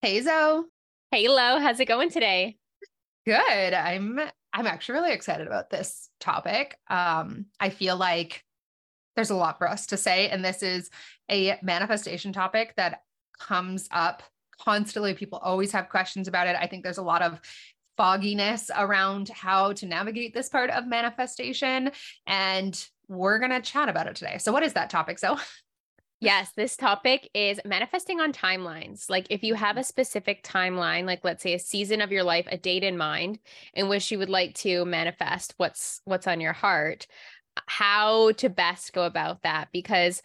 Hey Zoe. Hey Lo, how's it going today? Good. I'm I'm actually really excited about this topic. Um, I feel like there's a lot for us to say, and this is a manifestation topic that comes up constantly. People always have questions about it. I think there's a lot of fogginess around how to navigate this part of manifestation, and we're gonna chat about it today. So, what is that topic, Zoe? Yes, this topic is manifesting on timelines. Like if you have mm-hmm. a specific timeline, like let's say a season of your life, a date in mind in which you would like to manifest what's what's on your heart, how to best go about that because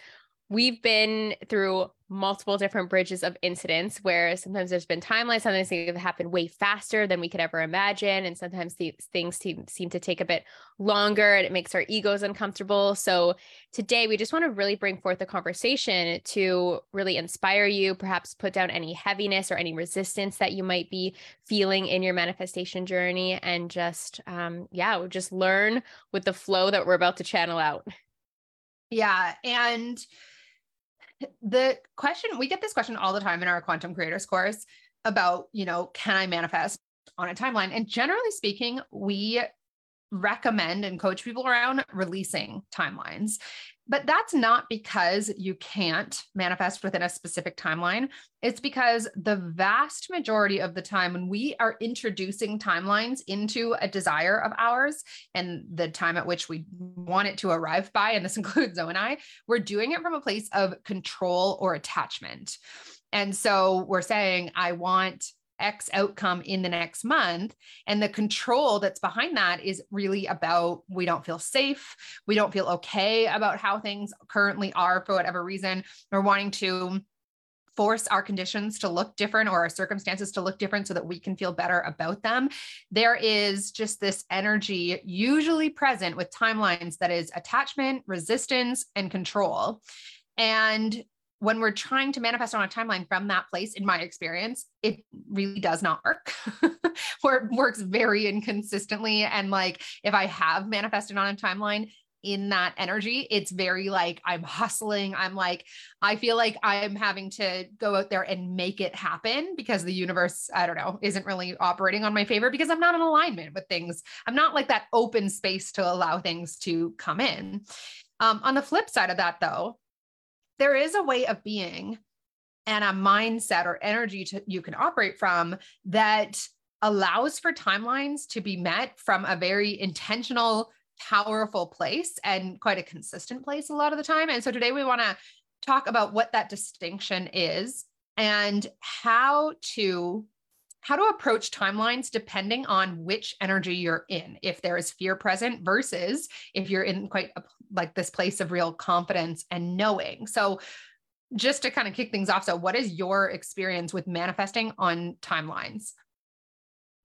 we've been through multiple different bridges of incidents where sometimes there's been timelines, sometimes things have happened way faster than we could ever imagine. And sometimes these things seem, seem to take a bit longer and it makes our egos uncomfortable. So today we just want to really bring forth a conversation to really inspire you, perhaps put down any heaviness or any resistance that you might be feeling in your manifestation journey and just, um, yeah, just learn with the flow that we're about to channel out. Yeah. And the question we get this question all the time in our quantum creators course about, you know, can I manifest on a timeline? And generally speaking, we recommend and coach people around releasing timelines. But that's not because you can't manifest within a specific timeline. It's because the vast majority of the time, when we are introducing timelines into a desire of ours and the time at which we want it to arrive by, and this includes Zoe and I, we're doing it from a place of control or attachment. And so we're saying, I want X outcome in the next month. And the control that's behind that is really about we don't feel safe. We don't feel okay about how things currently are for whatever reason. We're wanting to force our conditions to look different or our circumstances to look different so that we can feel better about them. There is just this energy usually present with timelines that is attachment, resistance, and control. And when we're trying to manifest on a timeline from that place, in my experience, it really does not work. or it works very inconsistently. And like if I have manifested on a timeline, in that energy. It's very like I'm hustling. I'm like, I feel like I'm having to go out there and make it happen because the universe, I don't know, isn't really operating on my favor because I'm not in alignment with things. I'm not like that open space to allow things to come in. Um, on the flip side of that, though, there is a way of being and a mindset or energy to, you can operate from that allows for timelines to be met from a very intentional, powerful place and quite a consistent place a lot of the time. And so today we want to talk about what that distinction is and how to how to approach timelines depending on which energy you're in if there is fear present versus if you're in quite a, like this place of real confidence and knowing so just to kind of kick things off so what is your experience with manifesting on timelines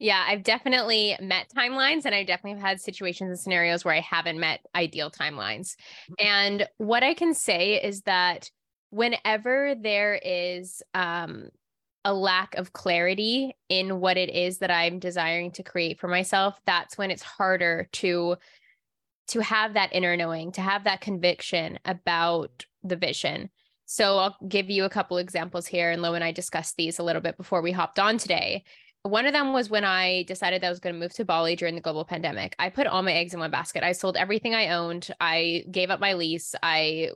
yeah, I've definitely met timelines and I definitely have had situations and scenarios where I haven't met ideal timelines. Mm-hmm. And what I can say is that whenever there is um, a lack of clarity in what it is that I'm desiring to create for myself, that's when it's harder to to have that inner knowing, to have that conviction about the vision. So I'll give you a couple examples here and Lo and I discussed these a little bit before we hopped on today. One of them was when I decided that I was going to move to Bali during the global pandemic. I put all my eggs in one basket. I sold everything I owned. I gave up my lease. I,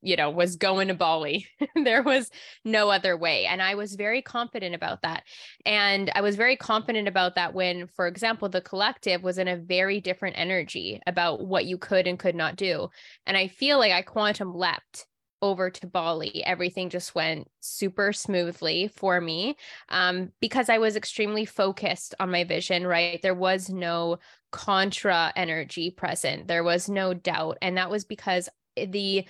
you know, was going to Bali. there was no other way. And I was very confident about that. And I was very confident about that when, for example, the collective was in a very different energy about what you could and could not do. And I feel like I quantum leapt over to Bali, everything just went super smoothly for me um, because I was extremely focused on my vision, right? There was no contra energy present, there was no doubt. And that was because the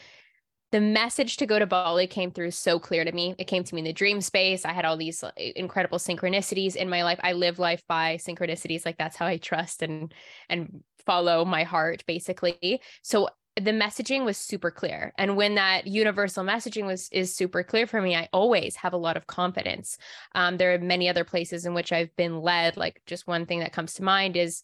the message to go to Bali came through so clear to me. It came to me in the dream space. I had all these incredible synchronicities in my life. I live life by synchronicities. Like that's how I trust and and follow my heart basically. So the messaging was super clear and when that universal messaging was is super clear for me i always have a lot of confidence um, there are many other places in which i've been led like just one thing that comes to mind is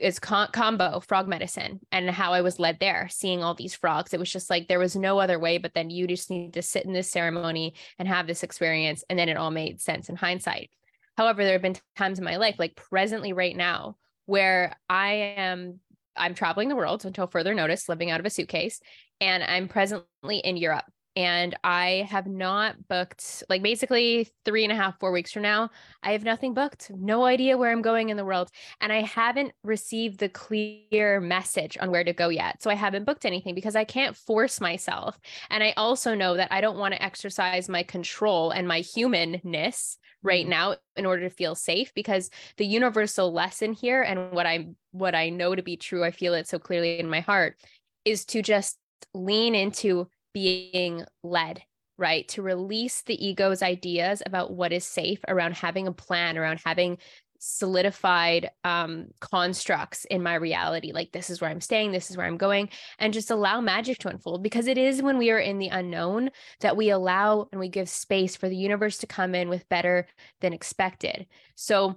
is Kambo frog medicine and how I was led there, seeing all these frogs. It was just like there was no other way, but then you just need to sit in this ceremony and have this experience. And then it all made sense in hindsight. However, there have been times in my life, like presently right now, where I am I'm traveling the world until further notice, living out of a suitcase, and I'm presently in Europe and I have not booked like basically three and a half, four weeks from now. I have nothing booked, no idea where I'm going in the world. And I haven't received the clear message on where to go yet. So I haven't booked anything because I can't force myself. And I also know that I don't want to exercise my control and my humanness right mm-hmm. now in order to feel safe because the universal lesson here and what I what I know to be true I feel it so clearly in my heart is to just lean into being led right? To release the ego's ideas about what is safe around having a plan around having solidified um, constructs in my reality. Like this is where i'm staying this is where i'm going and just allow magic to unfold because it is when we are in the unknown that we allow and we give space for the universe to come in with better than expected. So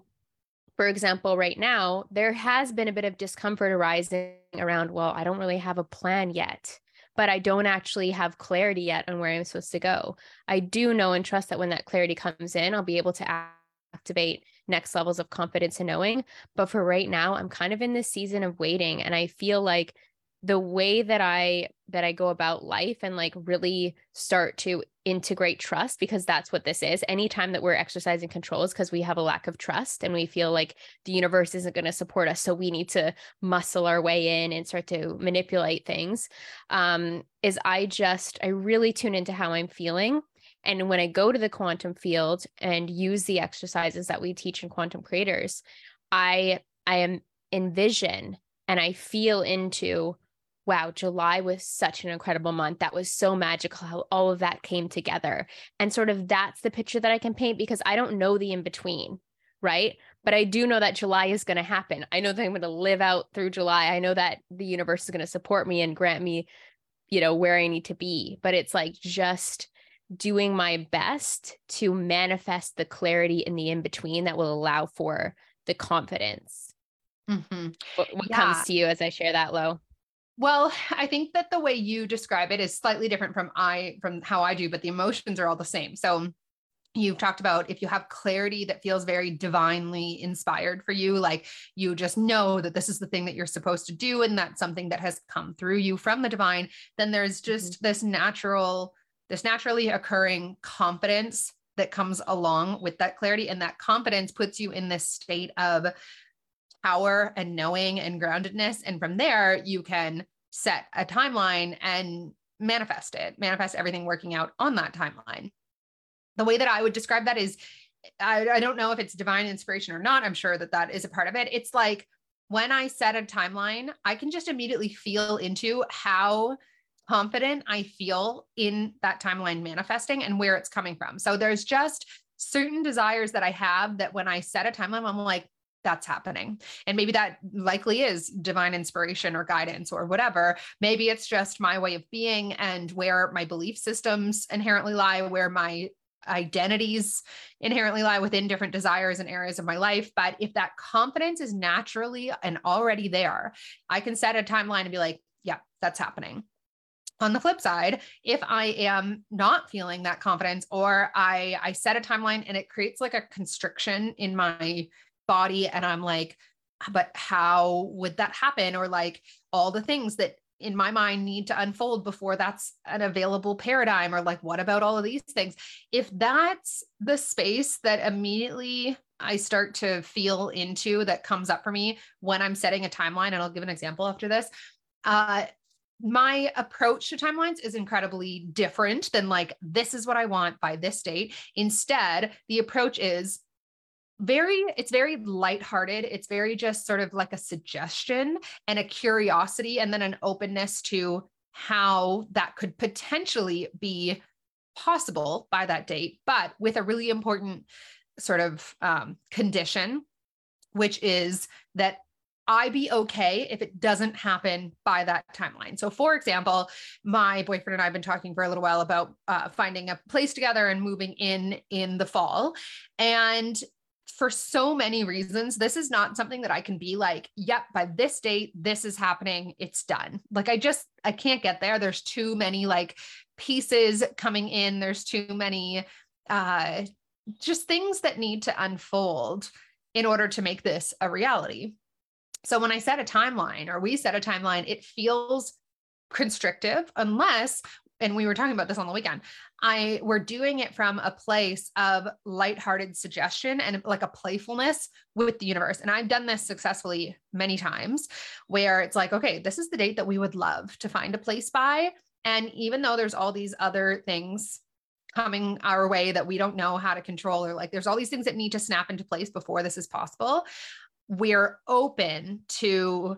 for example right now there has been a bit of discomfort arising around well i don't really have a plan yet but I don't actually have clarity yet on where I'm supposed to go. I do know and trust that when that clarity comes in, I'll be able to activate next levels of confidence and knowing. But for right now, I'm kind of in this season of waiting. And I feel like the way that I that I go about life and like really start to integrate trust because that's what this is. Anytime that we're exercising control is because we have a lack of trust and we feel like the universe isn't going to support us. So we need to muscle our way in and start to manipulate things. Um, is I just, I really tune into how I'm feeling. And when I go to the quantum field and use the exercises that we teach in quantum creators, I I am envision and I feel into wow, July was such an incredible month. That was so magical how all of that came together. And sort of that's the picture that I can paint because I don't know the in between, right? But I do know that July is going to happen. I know that I'm going to live out through July. I know that the universe is going to support me and grant me, you know, where I need to be. But it's like just doing my best to manifest the clarity in the in between that will allow for the confidence. Mm-hmm. What, what yeah. comes to you as I share that, Lo? Well, I think that the way you describe it is slightly different from I from how I do, but the emotions are all the same. So you've talked about if you have clarity that feels very divinely inspired for you like you just know that this is the thing that you're supposed to do and that's something that has come through you from the divine then there's just mm-hmm. this natural this naturally occurring confidence that comes along with that clarity and that confidence puts you in this state of power and knowing and groundedness. And from there, you can set a timeline and manifest it, manifest everything working out on that timeline. The way that I would describe that is I, I don't know if it's divine inspiration or not. I'm sure that that is a part of it. It's like when I set a timeline, I can just immediately feel into how confident I feel in that timeline manifesting and where it's coming from. So there's just certain desires that I have that when I set a timeline, I'm like, that's happening. And maybe that likely is divine inspiration or guidance or whatever. Maybe it's just my way of being and where my belief systems inherently lie, where my identities inherently lie within different desires and areas of my life. But if that confidence is naturally and already there, I can set a timeline and be like, yeah, that's happening. On the flip side, if I am not feeling that confidence or I I set a timeline and it creates like a constriction in my body and i'm like but how would that happen? Or like all the things that in my mind need to unfold before that's an available paradigm or like what about all of these things? If that's the space that immediately i start to feel into that comes up for me when i'm setting a timeline and i'll give an example after this uh my approach to timelines is incredibly different than like this is what i want by this date. Instead the approach is very it's very lighthearted it's very just sort of like a suggestion and a curiosity and then an openness to how that could potentially be possible by that date but with a really important sort of um, condition which is that I be okay if it doesn't happen by that timeline. So, for example, my boyfriend and I have been talking for a little while about uh, finding a place together and moving in in the fall. And for so many reasons, this is not something that I can be like, yep, by this date, this is happening, it's done. Like, I just, I can't get there. There's too many like pieces coming in, there's too many, uh, just things that need to unfold in order to make this a reality. So when I set a timeline or we set a timeline, it feels constrictive unless and we were talking about this on the weekend. I we're doing it from a place of lighthearted suggestion and like a playfulness with the universe. And I've done this successfully many times where it's like, okay, this is the date that we would love to find a place by. And even though there's all these other things coming our way that we don't know how to control, or like there's all these things that need to snap into place before this is possible, we're open to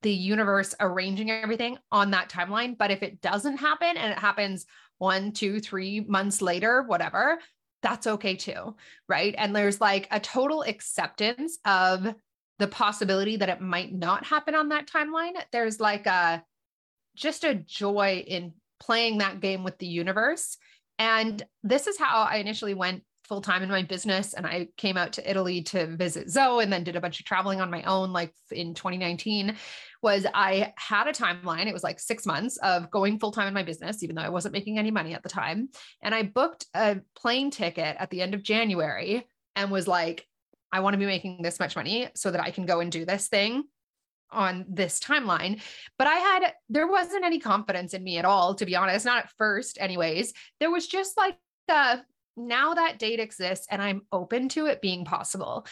the universe arranging everything on that timeline. But if it doesn't happen and it happens one, two, three months later, whatever, that's okay too. Right. And there's like a total acceptance of the possibility that it might not happen on that timeline. There's like a just a joy in playing that game with the universe. And this is how I initially went full time in my business and I came out to Italy to visit Zoe and then did a bunch of traveling on my own like in 2019 was I had a timeline it was like 6 months of going full time in my business even though I wasn't making any money at the time and I booked a plane ticket at the end of January and was like I want to be making this much money so that I can go and do this thing on this timeline. But i had there wasn't any confidence in me at all to be honest not at first anyways. There was just like a now that date exists and I'm open to it being possible.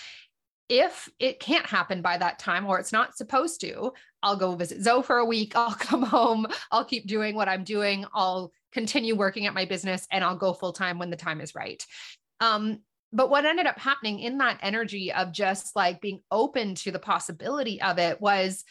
If it can't happen by that time or it's not supposed to, I'll go visit Zoe for a week. I'll come home. I'll keep doing what I'm doing. I'll continue working at my business and I'll go full time when the time is right. Um, but what ended up happening in that energy of just like being open to the possibility of it was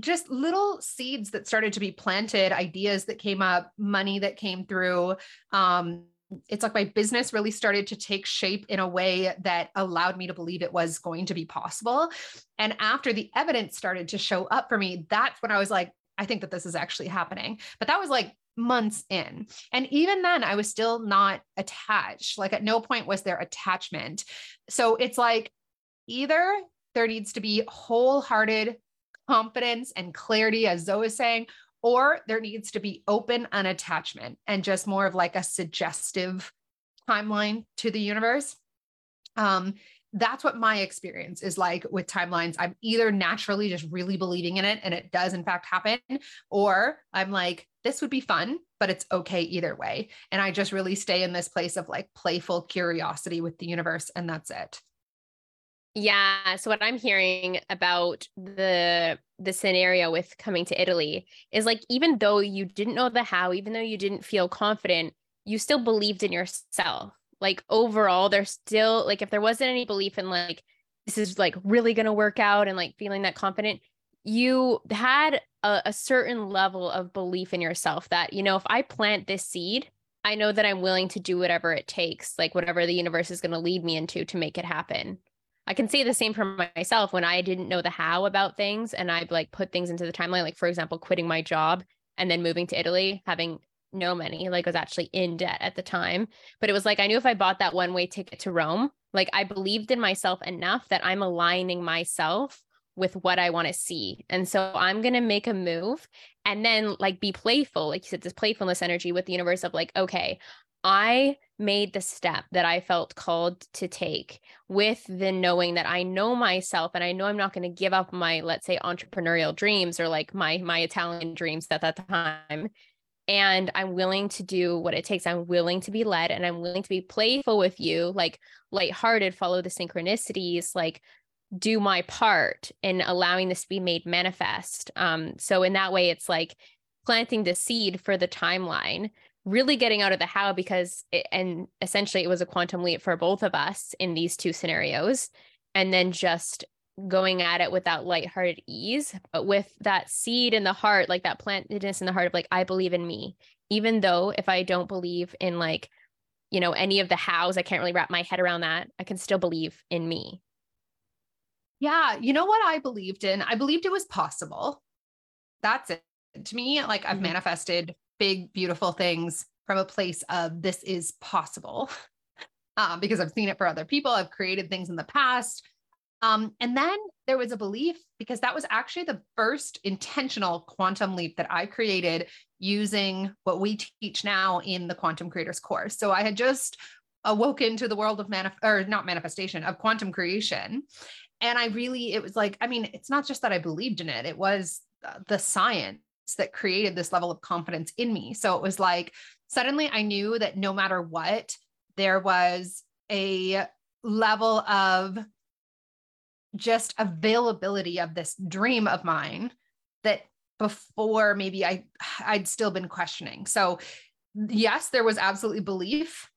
just little seeds that started to be planted, ideas that came up, money that came through, um, it's like my business really started to take shape in a way that allowed me to believe it was going to be possible. And after the evidence started to show up for me, that's when I was like, I think that this is actually happening. But that was like months in. And even then, I was still not attached. Like at no point was there attachment. So it's like either there needs to be wholehearted confidence and clarity, as Zoe is saying, or there needs to be open unattachment and just more of like a suggestive timeline to the universe. Um, that's what my experience is like with timelines. I'm either naturally just really believing in it and it does in fact happen, or I'm like, this would be fun, but it's okay either way. And I just really stay in this place of like playful curiosity with the universe, and that's it. Yeah. So what I'm hearing about the the scenario with coming to Italy is like even though you didn't know the how, even though you didn't feel confident, you still believed in yourself. Like overall, there's still like if there wasn't any belief in like this is like really gonna work out and like feeling that confident, you had a, a certain level of belief in yourself that, you know, if I plant this seed, I know that I'm willing to do whatever it takes, like whatever the universe is gonna lead me into to make it happen. I can say the same for myself when I didn't know the how about things and I'd like put things into the timeline, like for example, quitting my job and then moving to Italy, having no money, like was actually in debt at the time. But it was like I knew if I bought that one way ticket to Rome, like I believed in myself enough that I'm aligning myself with what I want to see. And so I'm going to make a move and then like be playful, like you said, this playfulness energy with the universe of like, okay, I made the step that I felt called to take with the knowing that I know myself and I know I'm not going to give up my let's say entrepreneurial dreams or like my my Italian dreams at that time and I'm willing to do what it takes. I'm willing to be led and I'm willing to be playful with you, like lighthearted, follow the synchronicities, like do my part in allowing this to be made manifest. Um, so in that way, it's like planting the seed for the timeline really getting out of the how because it, and essentially it was a quantum leap for both of us in these two scenarios. And then just going at it with that lighthearted ease but with that seed in the heart like that plantedness in the heart of like i believe in me even though if i don't believe in like you know any of the hows i can't really wrap my head around that. I can still believe in me. Yeah you know what i believed in? I believed it was possible. That's it. To me like i've mm-hmm. manifested big, beautiful things from a place of this is possible. um, because I've seen it for other people. I've created things in the past. Um, and then there was a belief because that was actually the first intentional quantum leap that I created using what we teach now in the Quantum Creators course. So I had just awoken to the world of manif- or not manifestation of quantum creation. And I really, it was like, I mean, it's not just that I believed in it, it was the science that created this level of confidence in me. So it was like, suddenly I knew that no matter what, there was a level of just availability of this dream of mine that before maybe I I'd still been questioning. So yes, there was absolutely belief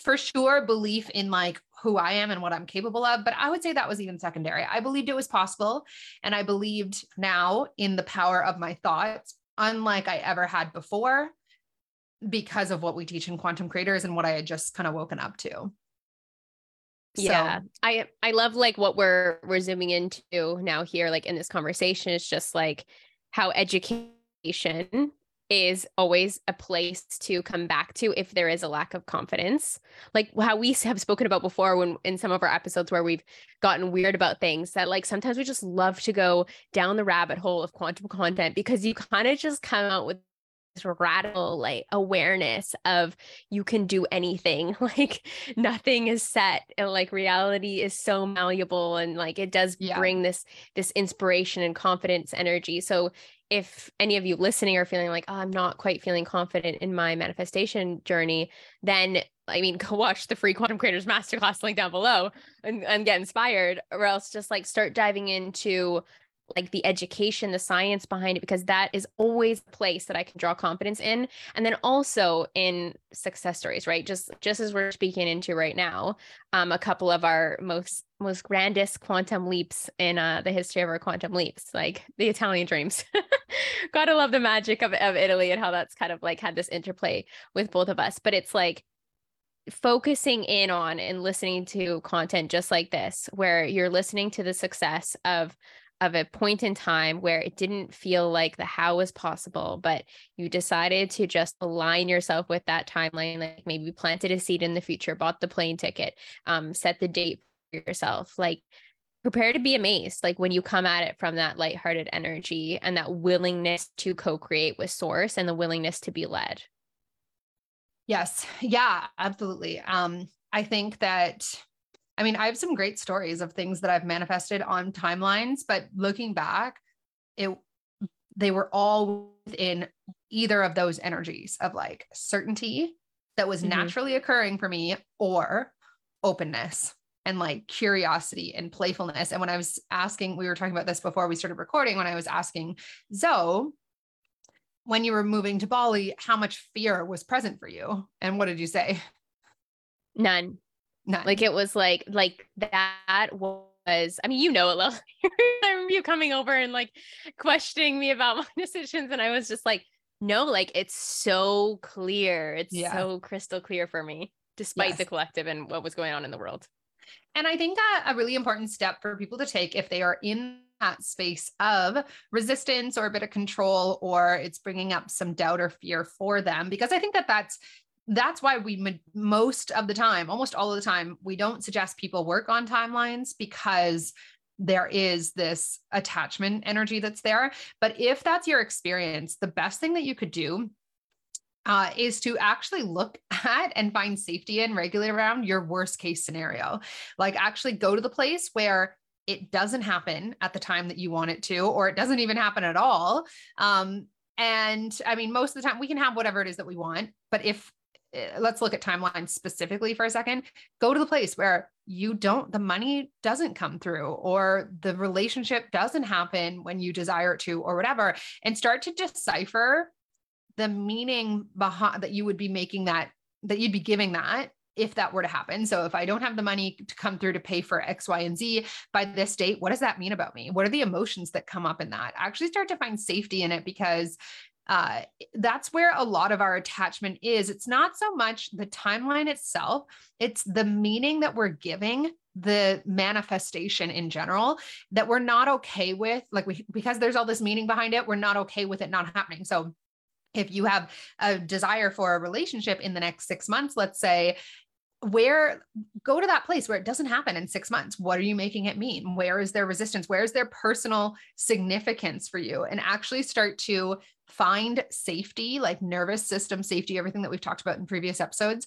for sure belief in like who I am and what I'm capable of, but I would say that was even secondary. I believed it was possible and I believed now in the power of my thoughts unlike I ever had before because of what we teach in quantum creators and what I had just kind of woken up to. Yeah. I I love like what we're we're zooming into now here like in this conversation is just like how education is always a place to come back to if there is a lack of confidence. Like how we have spoken about before when in some of our episodes where we've gotten weird about things that like sometimes we just love to go down the rabbit hole of quantum content because you kind of just come out with this radical like awareness of you can do anything like nothing is set and like reality is so malleable and like it does yeah. bring this this inspiration and confidence energy so if any of you listening are feeling like oh, i'm not quite feeling confident in my manifestation journey then I mean, go watch the free Quantum Creators Masterclass link down below and, and get inspired, or else just like start diving into like the education, the science behind it, because that is always a place that I can draw confidence in. And then also in success stories, right? Just just as we're speaking into right now, um, a couple of our most most grandest quantum leaps in uh, the history of our quantum leaps, like the Italian dreams. Gotta love the magic of, of Italy and how that's kind of like had this interplay with both of us. But it's like focusing in on and listening to content just like this, where you're listening to the success of of a point in time where it didn't feel like the how was possible, but you decided to just align yourself with that timeline, like maybe planted a seed in the future, bought the plane ticket, um, set the date for yourself, like prepare to be amazed, like when you come at it from that lighthearted energy and that willingness to co-create with source and the willingness to be led. Yes. Yeah, absolutely. Um, I think that I mean, I have some great stories of things that I've manifested on timelines, but looking back, it they were all within either of those energies of like certainty that was mm-hmm. naturally occurring for me or openness and like curiosity and playfulness. And when I was asking, we were talking about this before we started recording, when I was asking Zoe, when you were moving to Bali, how much fear was present for you? And what did you say? None. None. Like it was like like that was I mean you know it well. you coming over and like questioning me about my decisions and I was just like no like it's so clear. It's yeah. so crystal clear for me despite yes. the collective and what was going on in the world. And I think that a really important step for people to take if they are in that space of resistance or a bit of control or it's bringing up some doubt or fear for them because i think that that's that's why we most of the time, almost all of the time, we don't suggest people work on timelines because there is this attachment energy that's there. But if that's your experience, the best thing that you could do uh, is to actually look at and find safety and regulate around your worst case scenario. Like actually go to the place where it doesn't happen at the time that you want it to, or it doesn't even happen at all. Um, and I mean, most of the time we can have whatever it is that we want. But if Eh, let's look at timelines specifically for a second go to the place where you don't the money doesn't come through or the relationship doesn't happen when you desire it to or whatever and start to decipher the meaning behind that you would be making that that you'd be giving that if that were to happen. So if I don't have the money to come through to pay for X, Y, and Z by this date, what does that mean about me? What are the emotions that come up in that? I Actually start to find safety in it because uh, that's where a lot of our attachment is. It's not so much the timeline itself, it's the meaning that we're giving the manifestation in general that we're not okay with. Like, we, because there's all this meaning behind it, we're not okay with it not happening. So, if you have a desire for a relationship in the next six months, let's say, where go to that place where it doesn't happen in six months. What are you making it mean? Where is there resistance? Where is there personal significance for you? And actually start to find safety like nervous system safety everything that we've talked about in previous episodes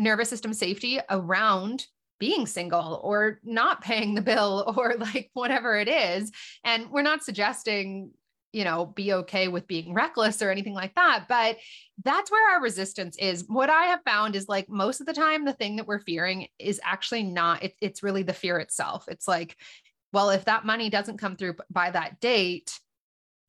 nervous system safety around being single or not paying the bill or like whatever it is. And we're not suggesting you know, be okay with being reckless or anything like that. But that's where our resistance is. What I have found is like most of the time, the thing that we're fearing is actually not, it, it's really the fear itself. It's like, well, if that money doesn't come through by that date,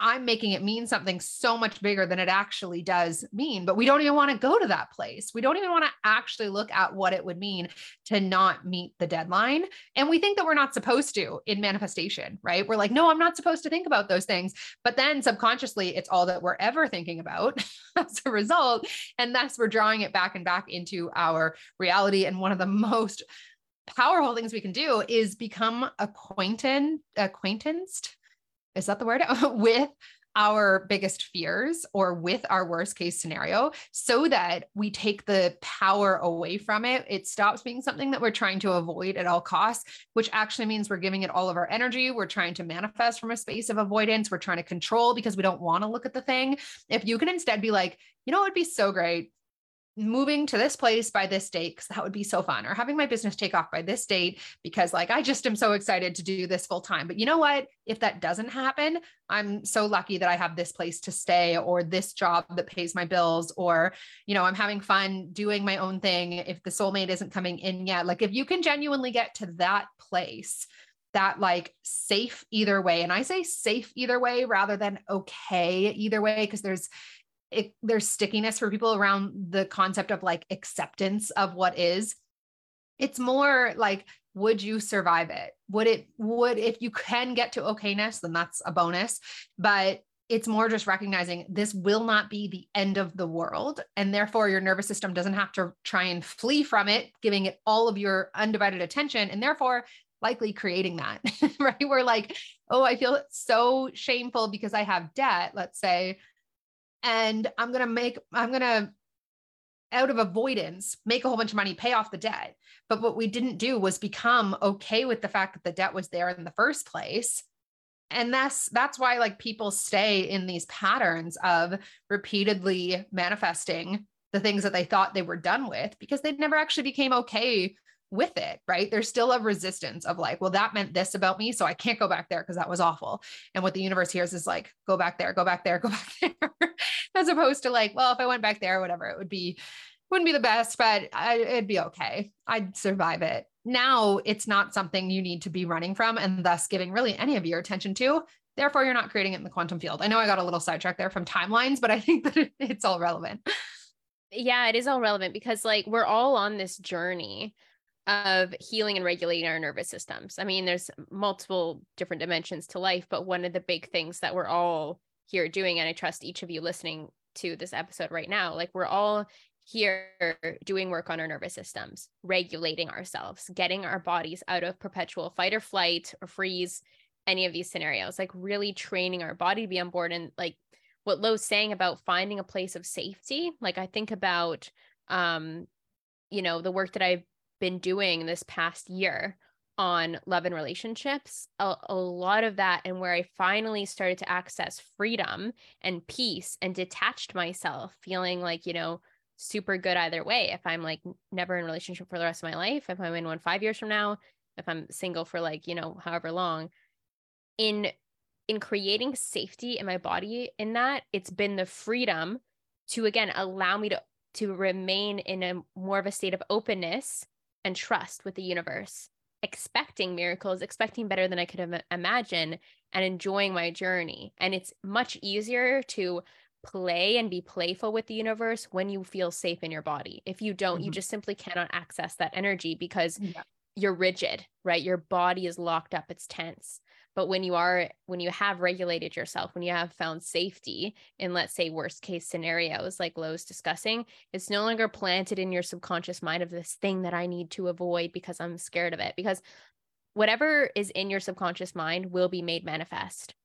I'm making it mean something so much bigger than it actually does mean. But we don't even want to go to that place. We don't even want to actually look at what it would mean to not meet the deadline. And we think that we're not supposed to in manifestation, right? We're like, no, I'm not supposed to think about those things. But then subconsciously, it's all that we're ever thinking about as a result. And thus, we're drawing it back and back into our reality. And one of the most powerful things we can do is become acquainted, acquaintanced is that the word with our biggest fears or with our worst case scenario so that we take the power away from it. It stops being something that we're trying to avoid at all costs, which actually means we're giving it all of our energy. We're trying to manifest from a space of avoidance. We're trying to control because we don't want to look at the thing. If you can instead be like, you know, it'd be so great moving to this place by this date because that would be so fun or having my business take off by this date because like i just am so excited to do this full time. But you know what? If that doesn't happen i'm so lucky that i have this place to stay or this job that pays my bills or you know i'm having fun doing my own thing if the soulmate isn't coming in yet. Like if you can genuinely get to that place that like safe either way and i say safe either way rather than okay either way because there's it, there's stickiness for people around the concept of like acceptance of what is. It's more like would you survive it? Would it would if you can get to okayness then that's a bonus. But it's more just recognizing this will not be the end of the world and therefore your nervous system doesn't have to try and flee from it giving it all of your undivided attention and therefore likely creating that right? We're like oh i feel so shameful because i have debt let's say and I'm going to make, I'm going to, out of avoidance, make a whole bunch of money, pay off the debt. But what we didn't do was become okay with the fact that the debt was there in the first place. And that's that's why like people stay in these patterns of repeatedly manifesting the things that they thought they were done with because they never actually became okay with it, right? There's still a resistance of like, well, that meant this about me. So I can't go back there because that was awful. And what the universe hears is like, go back there, go back there, go back there, as opposed to like, well, if I went back there, whatever, it would be, wouldn't be the best, but I, it'd be okay. I'd survive it. Now it's not something you need to be running from and thus giving really any of your attention to. Therefore, you're not creating it in the quantum field. I know I got a little sidetracked there from timelines, but I think that it's all relevant. Yeah, it is all relevant because like we're all on this journey of healing and regulating our nervous systems. I mean, there's multiple different dimensions to life, but one of the big things that we're all here doing, and I trust each of you listening to this episode right now, like we're all here doing work on our nervous systems, regulating ourselves, getting our bodies out of perpetual fight or flight or freeze, any of these scenarios, like really training our body to be on board. And like what Lo's saying about finding a place of safety, like I think about, um, you know, the work that I've been doing this past year on love and relationships, a, a, lot of that, and where I finally started to access freedom and peace and detached myself, feeling like, you know, super good either way. If I'm like never in relationship for the rest of my life, if I'm in one five years from now, if I'm single for like, you know, however long, in in creating safety in my body in that, it's been the freedom to again allow me to to remain in a more of a state of openness and trust with the universe, expecting miracles, expecting better than I could have imagined, and enjoying my journey. And it's much easier to play and be playful with the universe when you feel safe in your body. If you don't, mm-hmm. you just simply cannot access that energy because yeah. you're rigid, right? Your body is locked up, it's tense but when you are when you have regulated yourself when you have found safety in let's say worst case scenarios like Lo's discussing it's no longer planted in your subconscious mind of this thing that i need to avoid because i'm scared of it because whatever is in your subconscious mind will be made manifest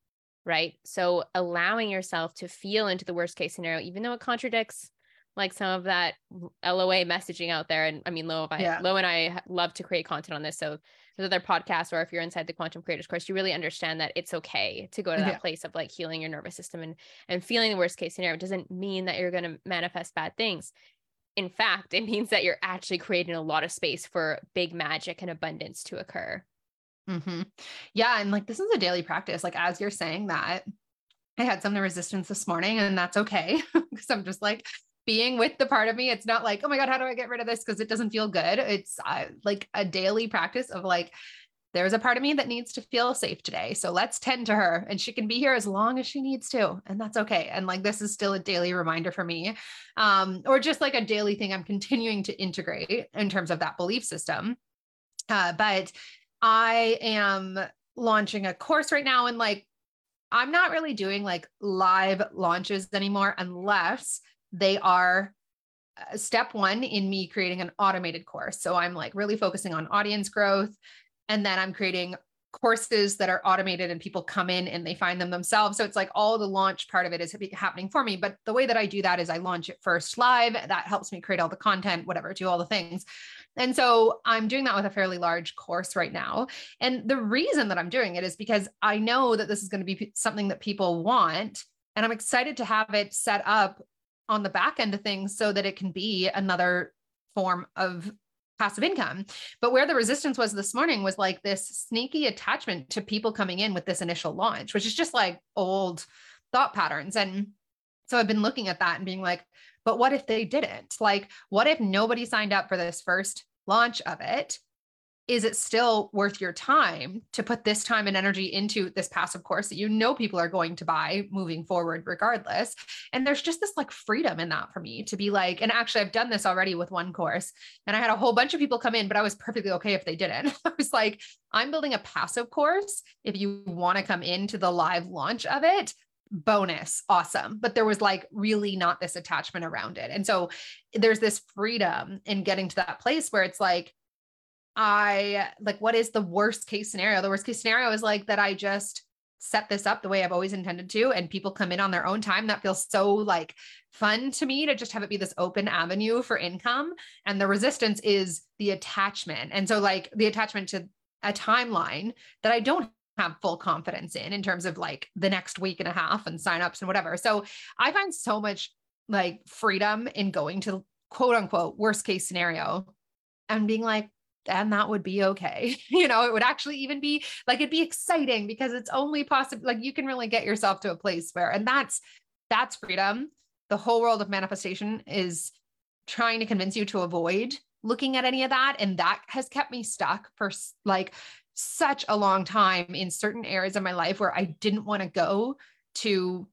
right so allowing yourself to feel into the worst case scenario even though it contradicts like some of that LOA messaging out there. And I mean, Lo, I, yeah. Lo and I love to create content on this. So there's other podcasts, or if you're inside the Quantum Creators course, you really understand that it's okay to go to that yeah. place of like healing your nervous system and and feeling the worst case scenario. It doesn't mean that you're going to manifest bad things. In fact, it means that you're actually creating a lot of space for big magic and abundance to occur. Mm-hmm. Yeah. And like this is a daily practice. Like as you're saying that, I had some resistance this morning, and that's okay because I'm just like, being with the part of me. It's not like, oh my God, how do I get rid of this? Because it doesn't feel good. It's uh, like a daily practice of like, there's a part of me that needs to feel safe today. So let's tend to her and she can be here as long as she needs to. And that's okay. And like, this is still a daily reminder for me, um, or just like a daily thing I'm continuing to integrate in terms of that belief system. Uh, but I am launching a course right now and like, I'm not really doing like live launches anymore unless they are uh, step one in me creating an automated course. So I'm like really focusing on audience growth. And then I'm creating courses that are automated and people come in and they find them themselves. So it's like all the launch part of it is happening for me. But the way that I do that is I launch it first live. That helps me create all the content, whatever, do all the things. And so I'm doing that with a fairly large course right now. And the reason that I'm doing it is because I know that this is going to be something that people want. And I'm excited to have it set up on the back end of things so that it can be another form of passive income. But where the resistance was this morning was like this sneaky attachment to people coming in with this initial launch, which is just like old thought patterns. And so I've been looking at that and being like, but what if they didn't? Like, what if nobody signed up for this first launch of it? Is it still worth your time to put this time and energy into this passive course that you know people are going to buy moving forward regardless? And there's just this like freedom in that for me to be like and actually I've done this already with one course and I had a whole bunch of people come in but I was perfectly okay if they didn't. I was like I'm building a passive course. If you want to come into the live launch of it bonus awesome. But there was like really not this attachment around it. And so there's this freedom in getting to that place where it's like I like, what is the worst case scenario? The worst case scenario is like that I just set this up the way I've always intended to, and people come in on their own time. That feels so like fun to me to just have it be this open avenue for income. And the resistance is the attachment. And so, like, the attachment to a timeline that I don't have full confidence in, in terms of like the next week and a half and signups and whatever. So, I find so much like freedom in going to quote unquote worst case scenario and being like, and that would be okay. you know, it would actually even be like it'd be exciting because it's only possible like you can really get yourself to a place where and that's that's freedom. The whole world of manifestation is trying to convince you to avoid looking at any of that and that has kept me stuck for like such a long time in certain areas of my life where I didn't want to go to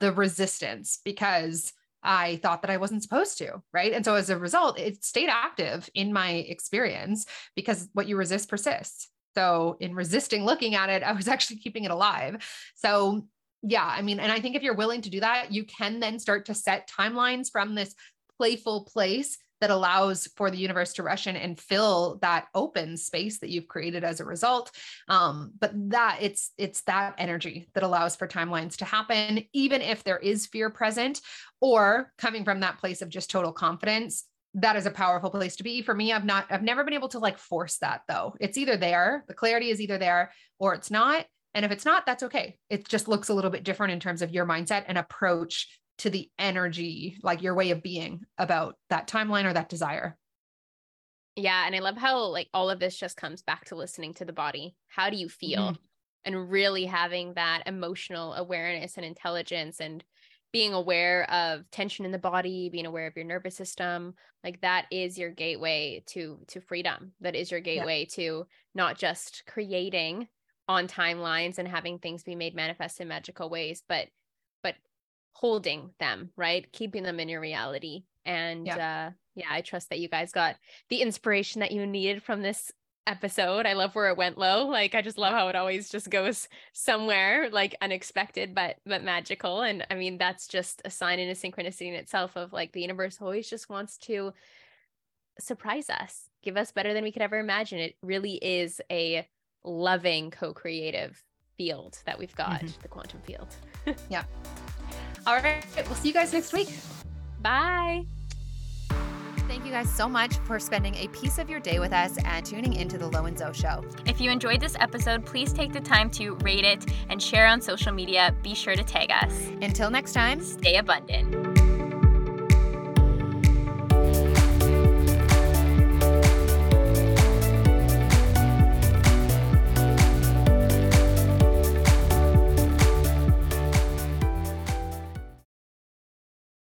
the resistance because I thought that I wasn't supposed to. Right. And so as a result, it stayed active in my experience because what you resist persists. So in resisting looking at it, I was actually keeping it alive. So yeah, I mean, and I think if you're willing to do that, you can then start to set timelines from this playful place that allows for the universe to rush in and fill that open space that you've created as a result. Um, but that it's it's that energy that allows for timelines to happen even if there is fear present or coming from that place of just total confidence that is a powerful place to be. For me i've not i've never been able to like force that though. It's either there the clarity is either there or it's not. And if it's not that's okay. It just looks a little bit different in terms of your mindset and approach to the energy, like your way of being about that timeline or that desire. Yeah. And I love how, like, all of this just comes back to listening to the body. How do you feel? Mm-hmm. And really having that emotional awareness and intelligence and being aware of tension in the body being aware of your nervous system like that is your gateway to to freedom that is your gateway yeah. to not just creating on timelines and having things be made manifest in magical ways but holding them, right? Keeping them in your reality. And yeah. uh yeah, I trust that you guys got the inspiration that you needed from this episode. I love where it went Lo. Like I just love how it always just goes somewhere like unexpected but but magical. And I mean that's just a sign and a synchronicity in itself of like the universe always just wants to surprise us, give us better than we could ever imagine. It really is a loving co-creative field that we've got, mm-hmm. the quantum field. yeah. All right. We'll see you guys next week. Bye. Thank you guys so much for spending a piece of your day with us and tuning into the Lo and Zoe show. If you enjoyed this episode, please take the time to rate it and share on social media. Be sure to tag us. Until next time, stay abundant.